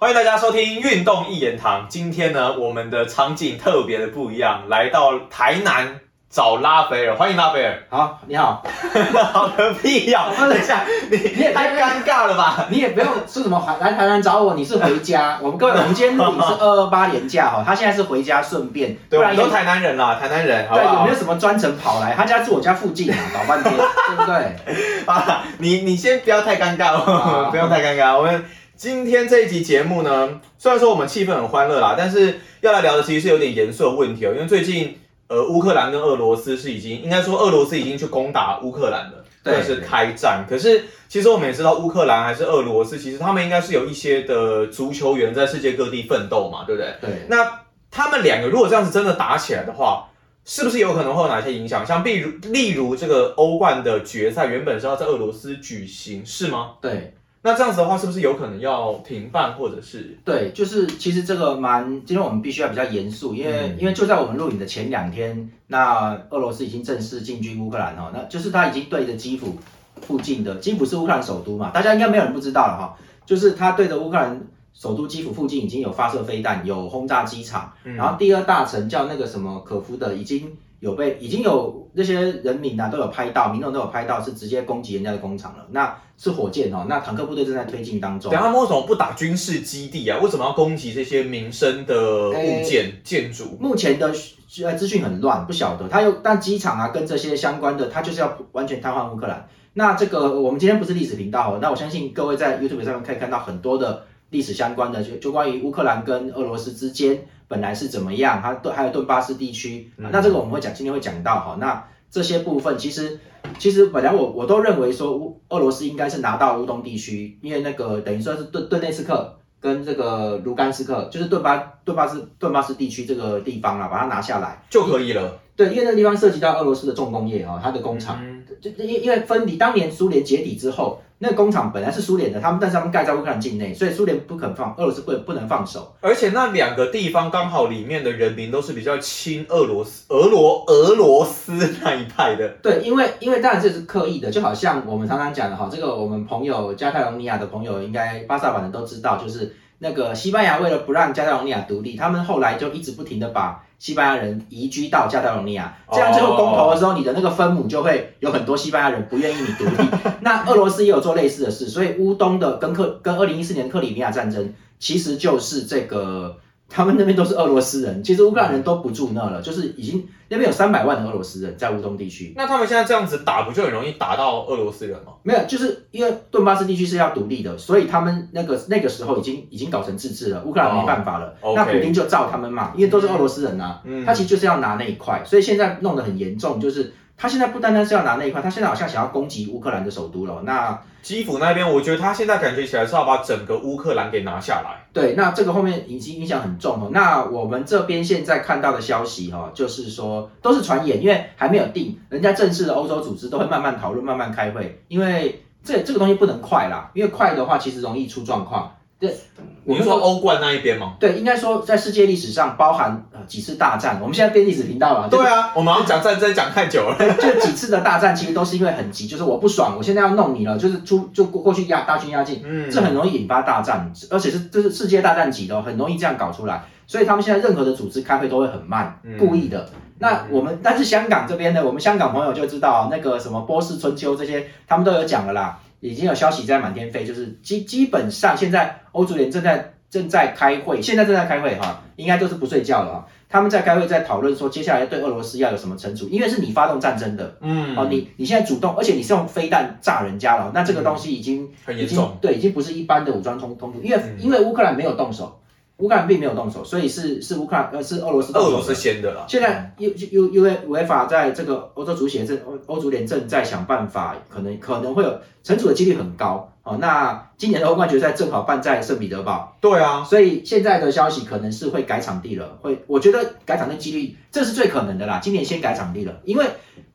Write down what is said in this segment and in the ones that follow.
欢迎大家收听运动一言堂。今天呢，我们的场景特别的不一样，来到台南找拉斐尔，欢迎拉斐尔。好，你好，好个屁呀、等一下，你 你也太尴尬了吧？你也不用说什么来台南找我，你是回家。我们各位，我们今天录影是二二八年假哈，他现在是回家顺便，对，我们都台南人啦，台南人，对有好没有什么专程跑来？他家住我家附近啊，搞半天，对不对？啊，你你先不要太尴尬哦，不用太尴尬。我们今天这一集节目呢，虽然说我们气氛很欢乐啦，但是要来聊的其实是有点严肃的问题哦，因为最近呃乌克兰跟俄罗斯是已经应该说俄罗斯已经去攻打乌克兰了，或对者是开战。可是其实我们也知道乌克兰还是俄罗斯，其实他们应该是有一些的足球员在世界各地奋斗嘛，对不对？对，那他们两个如果这样子真的打起来的话，是不是有可能会有哪些影响？像例如例如这个欧冠的决赛原本是要在俄罗斯举行，是吗？对，那这样子的话，是不是有可能要停办，或者是对，就是其实这个蛮，今天我们必须要比较严肃，因为、嗯因为就在我们录影的前两天，那俄罗斯已经正式进军乌克兰哈，那就是他已经对着基辅附近的，基辅是乌克兰首都嘛，大家应该没有人不知道了哈，就是他对着乌克兰首都基辅附近已经有发射飞弹，有轰炸机场，嗯然后第二大城叫那个什么可夫的已经。有被已经有那些人民啊都有拍到，民众都有拍到是直接攻击人家的工厂了，那是火箭哦，那坦克部队正在推进当中等。下他们为什么不打军事基地啊？为什么要攻击这些民生的物件、建筑？目前的呃资讯很乱，不晓得。他有，但机场啊跟这些相关的，他就是要完全瘫痪乌克兰。那这个我们今天不是历史频道哦，那我相信各位在 YouTube 上面可以看到很多的历史相关的，就就关于乌克兰跟俄罗斯之间本来是怎么样，它顿还有顿巴斯地区。嗯那这个我们会讲，今天会讲到哈。那这些部分其实其实本来我我都认为说乌俄罗斯应该是拿到乌东地区，因为那个等于说是顿顿内斯克。跟这个卢甘斯克，就是顿巴顿巴斯顿巴斯地区这个地方啊，把它拿下来。就可以了。对，因为那个地方涉及到俄罗斯的重工业啊、它的工厂，嗯就因因为分离，当年苏联解体之后，那个工厂本来是苏联的，他们但是他们盖在乌克兰境内，所以苏联不肯放，俄罗斯不不能放手。而且那两个地方刚好里面的人民都是比较亲俄罗斯、俄罗俄罗斯 那一派的。对，因为因为当然这是刻意的，就好像我们常常讲的哈，这个我们朋友加泰隆尼亚的朋友应该巴萨版的都知道，就是那个西班牙为了不让加泰罗尼亚独立，他们后来就一直不停的把西班牙人移居到加泰罗尼亚，这样最后公投的时候，你的那个分母就会有很多西班牙人不愿意你独立。那俄罗斯也有做类似的事，所以乌东的跟克跟二零一四年克里米亚战争，其实就是这个。他们那边都是俄罗斯人，其实乌克兰人都不住那了，就是已经那边有三百万的俄罗斯人在乌东地区。那他们现在这样子打，不就很容易打到俄罗斯人吗？没有，就是因为顿巴斯地区是要独立的，所以他们那个那个时候已经已经搞成自治了，乌克兰没办法了。哦那普丁就照他们嘛，因为都是俄罗斯人啊，嗯他其实就是要拿那一块，所以现在弄得很严重，就是他现在不单单是要拿那一块，他现在好像想要攻击乌克兰的首都了。那基辅那边，我觉得他现在感觉起来是要把整个乌克兰给拿下来。对，那这个后面已经影响很重哦。那我们这边现在看到的消息哈、哦，就是说都是传言，因为还没有定，人家正式的欧洲组织都会慢慢讨论、慢慢开会，因为这这个东西不能快啦，因为快的话其实容易出状况。对，我你们是说欧冠那一边吗？对，应该说在世界历史上包含呃几次大战，我们现在变历史频道了，对啊，我们要讲战争讲太久了。就几次的大战其实都是因为很急，就是我不爽，我现在要弄你了，就是出就过过去压大军压境，嗯这很容易引发大战，而且是这是世界大战级的哦，很容易这样搞出来。所以他们现在任何的组织开会都会很慢，嗯故意的。那我们但是香港这边呢，我们香港朋友就知道那个什么波士春秋这些，他们都有讲了啦，已经有消息在满天飞，就是基基本上现在欧足联正在正在开会，现在正在开会哈，应该都是不睡觉了哈。他们在开会，在讨论说接下来对俄罗斯要有什么惩处，因为是你发动战争的，嗯哦，你你现在主动，而且你是用飞弹炸人家了，那这个东西已经、很严重。对，已经不是一般的武装冲冲突，因为、嗯因为乌克兰没有动手，乌克兰并没有动手，所以是是乌克兰呃是俄罗斯动手的俄罗斯先的啦。现在 U U U A 违法在这个欧洲足协正欧欧足联正在想办法，可能可能会有惩处的几率很高。哦，那今年的欧冠决赛正好办在圣彼得堡，对啊，所以现在的消息可能是会改场地了，会我觉得改场地几率这是最可能的啦。今年先改场地了，因为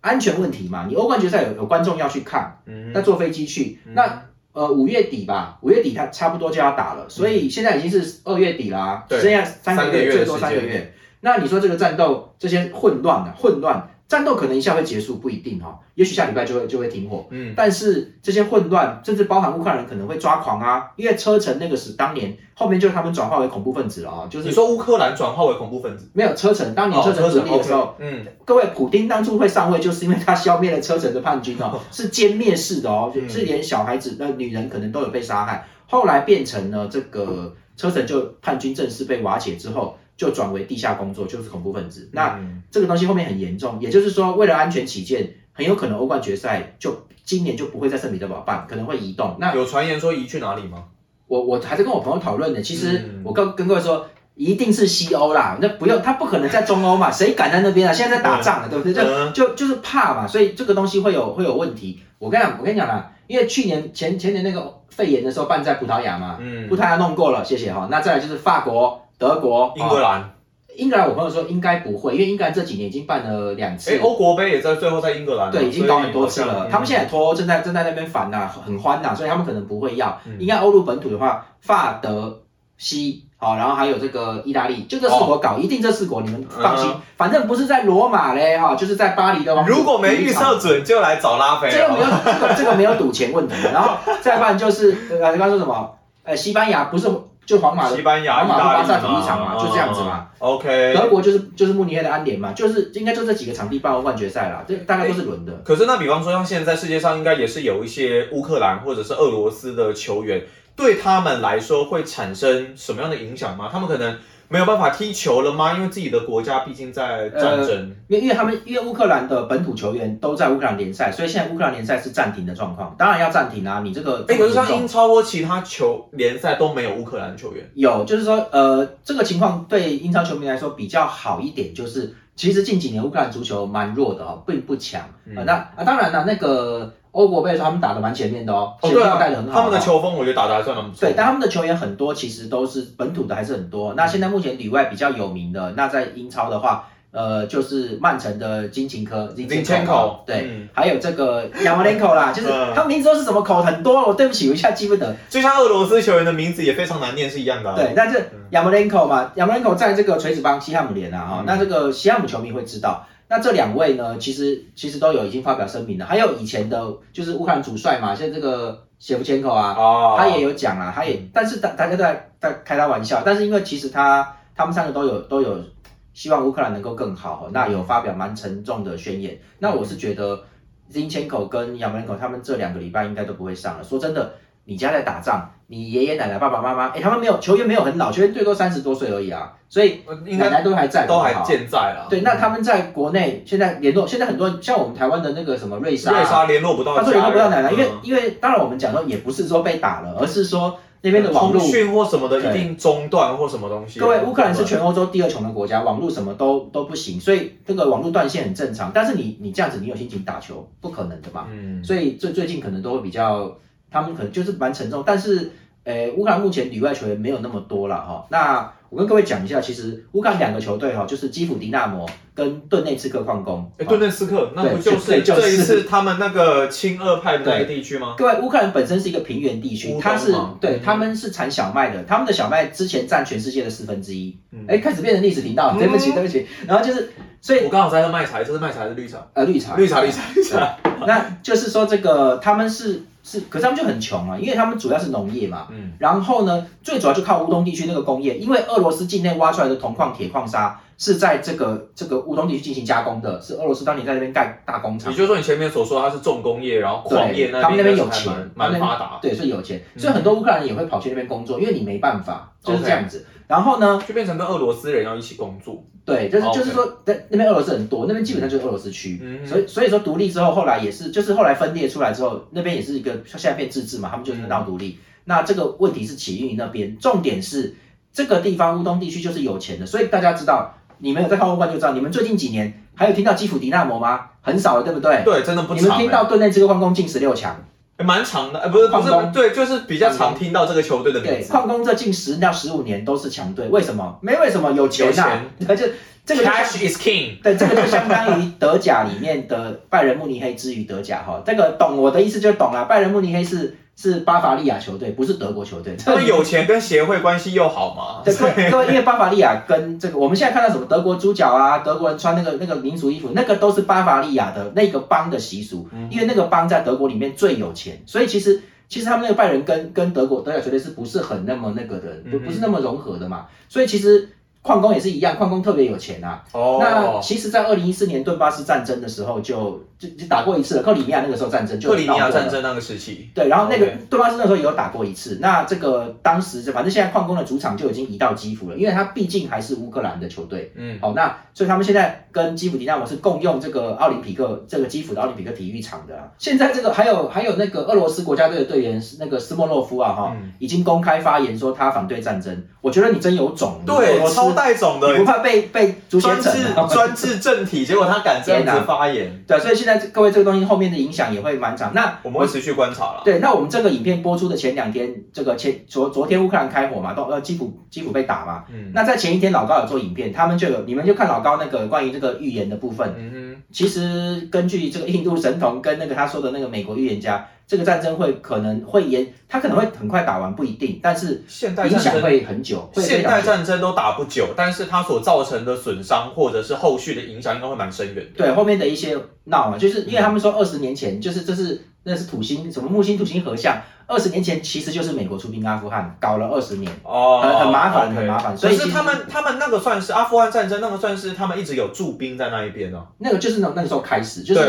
安全问题嘛，你欧冠决赛有有观众要去看，嗯那坐飞机去，那呃五月底吧，五月底他差不多就要打了，所以现在已经是二月底啦、对剩下三个月，最多三个月。那你说这个战斗这些混乱的混乱，战斗可能一下会结束，不一定哈，也许下礼拜就会就会停火。嗯，但是这些混乱，甚至包含乌克兰人可能会抓狂啊，因为车臣那个是当年后面就是他们转化为恐怖分子了啊，就是你说乌克兰转化为恐怖分子，没有车臣，当年哦车臣独立的时候嗯，各位，普丁当初会上位，就是因为他消灭了车臣的叛军哦，是歼灭式的哦，嗯。是连小孩子、那女人可能都有被杀害。后来变成了这个车臣就叛军正式被瓦解之后，就转为地下工作，就是恐怖分子。那嗯这个东西后面很严重，也就是说，为了安全起见，很有可能欧冠决赛就今年就不会在圣彼得堡办，可能会移动。那有传言说移去哪里吗？我我还在跟我朋友讨论呢，其实嗯我跟跟各位说。一定是西欧啦，那不用，他不可能在中欧嘛，谁敢在那边啊？现在在打仗了，对不对？就嗯就就是怕嘛，所以这个东西会有会有问题。我跟你讲，我跟你讲啦，因为去年前前年那个肺炎的时候办在葡萄牙嘛，嗯葡，萄牙弄过了，谢谢哈。那再来就是法国、德国、哦英格兰，英格兰，我朋友说应该不会，因为英格兰这几年已经办了两次哎，，欧国杯也在最后在英格兰嘛，对，已经搞很多次了。他们现在脱欧正在正在那边烦呐、很欢呐、所以他们可能不会要。嗯应该欧陆本土的话，法德西。好，然后还有这个意大利，就这四国搞，一定这四国你们放心，反正不是在罗马嘞哈，就是在巴黎的王如果没预测准，就来找拉菲这个没有尔。这个这个没有赌钱问题。然后再不然就是呃，刚刚说什么？呃，西班牙不是就皇马的西班牙、皇马意大利巴萨体育场嘛就这样子嘛。嗯 OK，德国就是就是慕尼黑的安联嘛，就是应该就这几个场地办欧冠决赛啦，这大概都是轮的。可是那比方说，像现在世界上应该也是有一些乌克兰或者是俄罗斯的球员，对他们来说会产生什么样的影响吗？他们可能没有办法踢球了吗？因为自己的国家毕竟在战争。因为因为他们因为乌克兰的本土球员都在乌克兰联赛，所以现在乌克兰联赛是暂停的状况。当然要暂停啊，你这个哎、可是像这么严重英超或其他球联赛都没有乌克兰球员。有，就是说，呃，这个情况对英超球迷来说比较好一点，就是其实近几年乌克兰足球蛮弱的哦，并不强。嗯啊，那啊，当然了，那个欧国杯的时候他们打的蛮前面的哦，哦，前对啊面带的很，好。他们的哦球风我觉得打的还算蛮不错。对，但他们的球员很多其实都是本土的，还是很多。那现在目前里外比较有名的，那在英超的话，呃，就是曼城的金琴科 Zinchenko，对，嗯还有这个亚马连口啦，就是嗯他们名字都是什么口很多，我对不起，我一下记不得。就像俄罗斯球员的名字也非常难念是一样的、啊。对，但是亚马连口嘛，亚马连口在这个垂直帮西汉姆联啊，哈、嗯那这个西汉姆球迷会知道。那这两位呢，其实其实都有已经发表声明了，还有以前的就是乌克兰主帅嘛，像这个谢夫千口啊，哦，他也有讲啦，他也，嗯但是大大家都在在开他玩笑，但是因为其实他他们三个都有都有希望乌克兰能够更好，那有发表蛮沉重的宣言。那我是觉得金千口跟亚门口他们这两个礼拜应该都不会上了。说真的，你家在打仗，你爷爷奶奶、爸爸妈妈，哎，他们没有球员没有很老，球员最多三十多岁而已啊，所以奶奶都还在，都还好健在啊。对，那他们在国内现在联络，现在很多人像我们台湾的那个什么瑞莎啊、瑞莎联络不到他说联络不到奶奶，因为嗯因为当然我们讲说也不是说被打了，而是说那边的网络通，讯或什么的一定中断或什么东西。各位乌克兰是全欧洲第二穷的国家，网络什么都都不行，所以这个网络断线很正常。但是你你这样子，你有心情打球，不可能的嘛。嗯，所以最最近可能都会比较，他们可能就是蛮沉重，但是。呃，乌克兰目前里外球员没有那么多了哈。那我跟各位讲一下，其实乌克兰两个球队哈，就是基辅迪纳摩跟顿内茨克矿工。哎，顿内斯克那不就是就是这一次他们那个亲俄派的那个地区吗？各位，乌克兰本身是一个平原地区它是嘛对嗯他们是产小麦的，他们的小麦之前占全世界的四分之一嗯。哎，开始变成历史频道，对不起，嗯对不起。然后就是，所以我刚好在喝麦茶，这是麦茶还是绿茶？呃，绿茶，绿茶，绿茶，绿茶。那就是说这个他们是是，可是他们就很穷啊，因为他们主要是农业嘛。嗯，然后呢，最主要就靠乌东地区那个工业，因为俄罗斯境内挖出来的铜矿、铁矿砂是在这个这个乌东地区进行加工的，是俄罗斯当年在那边盖大工厂也。就是说你前面所说它是重工业，然后矿业那边，他们那边有钱蛮发达，对，所以有钱，嗯所以很多乌克兰人也会跑去那边工作，因为你没办法，就是这样子。然后呢，就变成跟俄罗斯人要一起工作。对，就是就是说，在那边俄罗斯很多，那边基本上就是俄罗斯区。嗯所以所以说独立之后，后来也是，就是后来分裂出来之后，那边也是一个现在变自治嘛，他们就是闹独立。那这个问题是起因于那边，重点是这个地方乌东地区就是有钱的，所以大家知道，你们有在看欧冠就知道，你们最近几年还有听到基辅迪纳摩吗？很少了，对不对？对，真的不你们听到顿内这个矿工进十六强，欸蛮长的，呃，不是不是，对，就是比较常听到这个球队的名对，字。矿工这近十到十五年都是强队，为什么？没为什么，有钱呐、而且 这个就 Cash is king。对，这个就相当于德甲里面的拜仁慕尼黑之于德甲哈。这个懂我的意思就懂了。拜仁慕尼黑是是巴伐利亚球队，不是德国球队。他们有钱，跟协会关系又好嘛。对，各位，因为巴伐利亚跟这个我们现在看到什么德国猪脚啊，德国人穿那个那个民族衣服，那个都是巴伐利亚的那个邦的习俗，因为那个邦在德国里面最有钱，所以其实。其实他们那个拜仁跟跟德国德甲球队是不是很那么那个的，不不是那么融合的嘛？所以其实。矿工也是一样，矿工特别有钱呐。哦。那其实，在二零一四年顿巴斯战争的时候，就就就打过一次了。克里米亚那个时候战争就。克里米亚战争那个时期。对，然后那个顿巴斯那时候也有打过一次。那这个当时就反正现在矿工的主场就已经移到基辅了，因为他毕竟还是乌克兰的球队。嗯。好，那所以他们现在跟基辅迪纳摩是共用这个奥林匹克这个基辅的奥林匹克体育场的。现在这个还有还有那个俄罗斯国家队的队员那个斯莫洛夫啊哈，已经公开发言说他反对战争。我觉得你真有种。对，超带种的。不怕被被专制专制政体，结果他敢这样子发言，对，所以现在各位这个东西后面的影响也会蛮长。那我们会持续观察了。对，那我们这个影片播出的前两天，这个前昨昨天乌克兰开火嘛，都呃基辅基辅被打嘛，嗯，那在前一天老高有做影片，他们就有你们就看老高那个关于这个预言的部分，嗯哼，其实根据这个印度神童跟那个他说的那个美国预言家。这个战争会可能会延，它可能会很快打完不一定，但是现代影响会很久。现代战争都打不久，但是它所造成的损伤或者是后续的影响应该会蛮深远的。对，后面的一些闹嘛，就是因为他们说二十年前就是这是那是土星什么木星土星合相，二十年前其实就是美国出兵阿富汗搞了二十年，哦，很很麻烦很麻烦。所以是他们他们那个算是阿富汗战争，那个算是他们一直有驻兵在那一边哦。那个就是那那个时候开始，就是。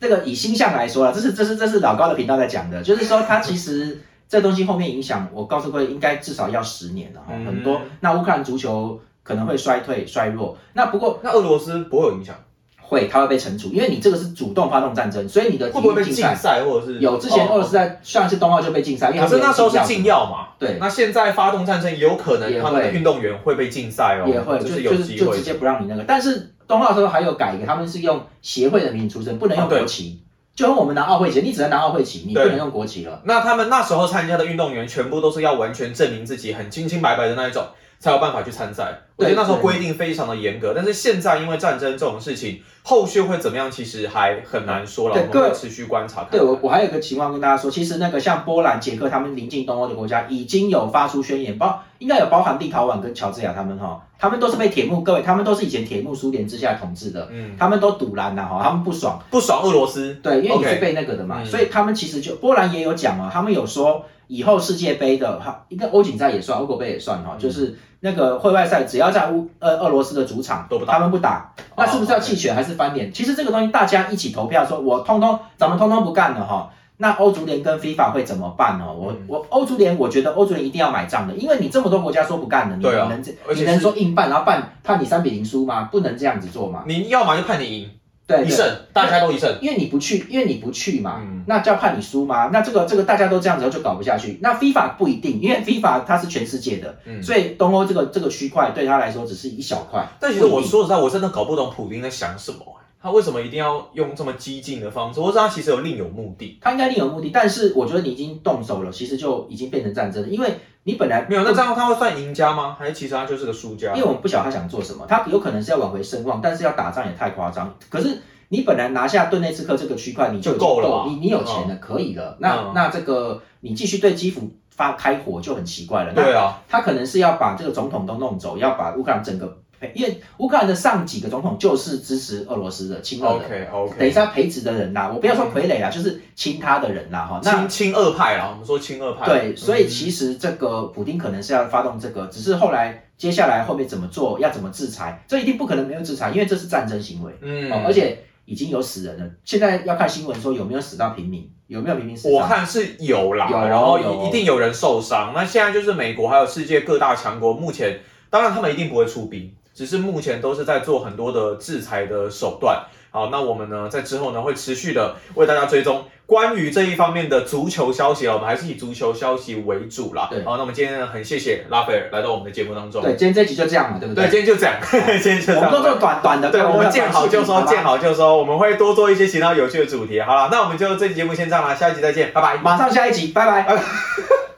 这个以星象来说了，这是这是这是老高的频道在讲的，就是说它其实这东西后面影响，我告诉各位应该至少要十年了哈，很多。那乌克兰足球可能会衰退衰弱，那不过那俄罗斯不会有影响，会，他会被惩处，因为你这个是主动发动战争，所以你的会不会被禁赛或者是有之前俄罗斯在上一次冬奥就被禁赛，可是那时候是禁药嘛，对，那现在发动战争有可能他们的运动员会被禁赛哦，也会就是就是就直接不让你那个，但是冬奥的时候还有改一个，他们是用协会的名义出征，不能用国旗。就跟我们拿奥会旗，你只能拿奥会旗，你不能用国旗了。那他们那时候参加的运动员，全部都是要完全证明自己很清清白白的那一种，才有办法去参赛。我觉得那时候规定非常的严格，但是现在因为战争这种事情，后续会怎么样，其实还很难说了。我们会持续观察。对我，我还有一个情况跟大家说，其实那个像波兰、捷克他们临近东欧的国家，已经有发出宣言，包应该有包含立陶宛跟乔治亚他们哈。他们都是被铁幕，各位，他们都是以前铁幕苏联之下统治的，嗯，他们都堵拦呐，哈，他们不爽，不爽俄罗斯，对，因为你是被那个的嘛，所以他们其实就波兰也有讲啊，他们有说以后世界杯的哈，应该欧锦赛也算，欧国杯也算哈，就是那个会外赛只要在乌呃俄罗斯的主场，都不他们不打，那是不是要弃权还是翻脸？其实这个东西大家一起投票，说我通通，咱们通通不干了哈。那欧足联跟 FIFA 会怎么办呢？我我欧足联，我觉得欧足联一定要买账的，因为你这么多国家说不干了，你能这你能说硬办，然后办判你三比零输吗？不能这样子做吗。你要么就判你赢，对，一胜，大家都一胜。因为你不去，因为你不去嘛，那就要判你输嘛？那这个这个大家都这样子就搞不下去。那 FIFA 不一定，因为 FIFA 它是全世界的，所以东欧这个这个区块对他来说只是一小块。但其实我说实在，我真的搞不懂普京在想什么。他为什么一定要用这么激进的方式？或者他其实有另有目的？他应该另有目的，但是我觉得你已经动手了，其实就已经变成战争了。因为你本来没有，那这样他会算赢家吗？还是其实他就是个输家？因为我们不晓得他想做什么，他有可能是要挽回声望，但是要打仗也太夸张。可是你本来拿下顿内茨克这个区块，你就够了，你你有钱了，可以了。那那这个你继续对基辅发开火就很奇怪了。对啊，他可能是要把这个总统都弄走，要把乌克兰整个。因为乌克兰的上几个总统就是支持俄罗斯的亲俄的，等一下培植的人呐，我不要说傀儡啦，就是亲他的人啦哈。亲亲俄派啦，我们说亲俄派。对，所以其实这个普丁可能是要发动这个，只是后来接下来后面怎么做，要怎么制裁，这一定不可能没有制裁，因为这是战争行为。嗯，而且已经有死人了，现在要看新闻说有没有死到平民，有没有平民死？我看是有啦，有然后一定有人受伤。那现在就是美国还有世界各大强国，目前当然他们一定不会出兵。只是目前都是在做很多的制裁的手段。好，那我们呢，在之后呢，会持续的为大家追踪关于这一方面的足球消息啊，我们还是以足球消息为主啦。对，好，那我们今天呢，很谢谢拉斐尔来到我们的节目当中。对，今天这集就这样嘛，对不对？对，今天就这样，今天就这样。我们都做短短的，对，我们见好就收，见好就收，我们会多做一些其他有趣的主题。好了，那我们就这期节目先这样啦，下一集再见，拜拜。马上下一集，拜拜。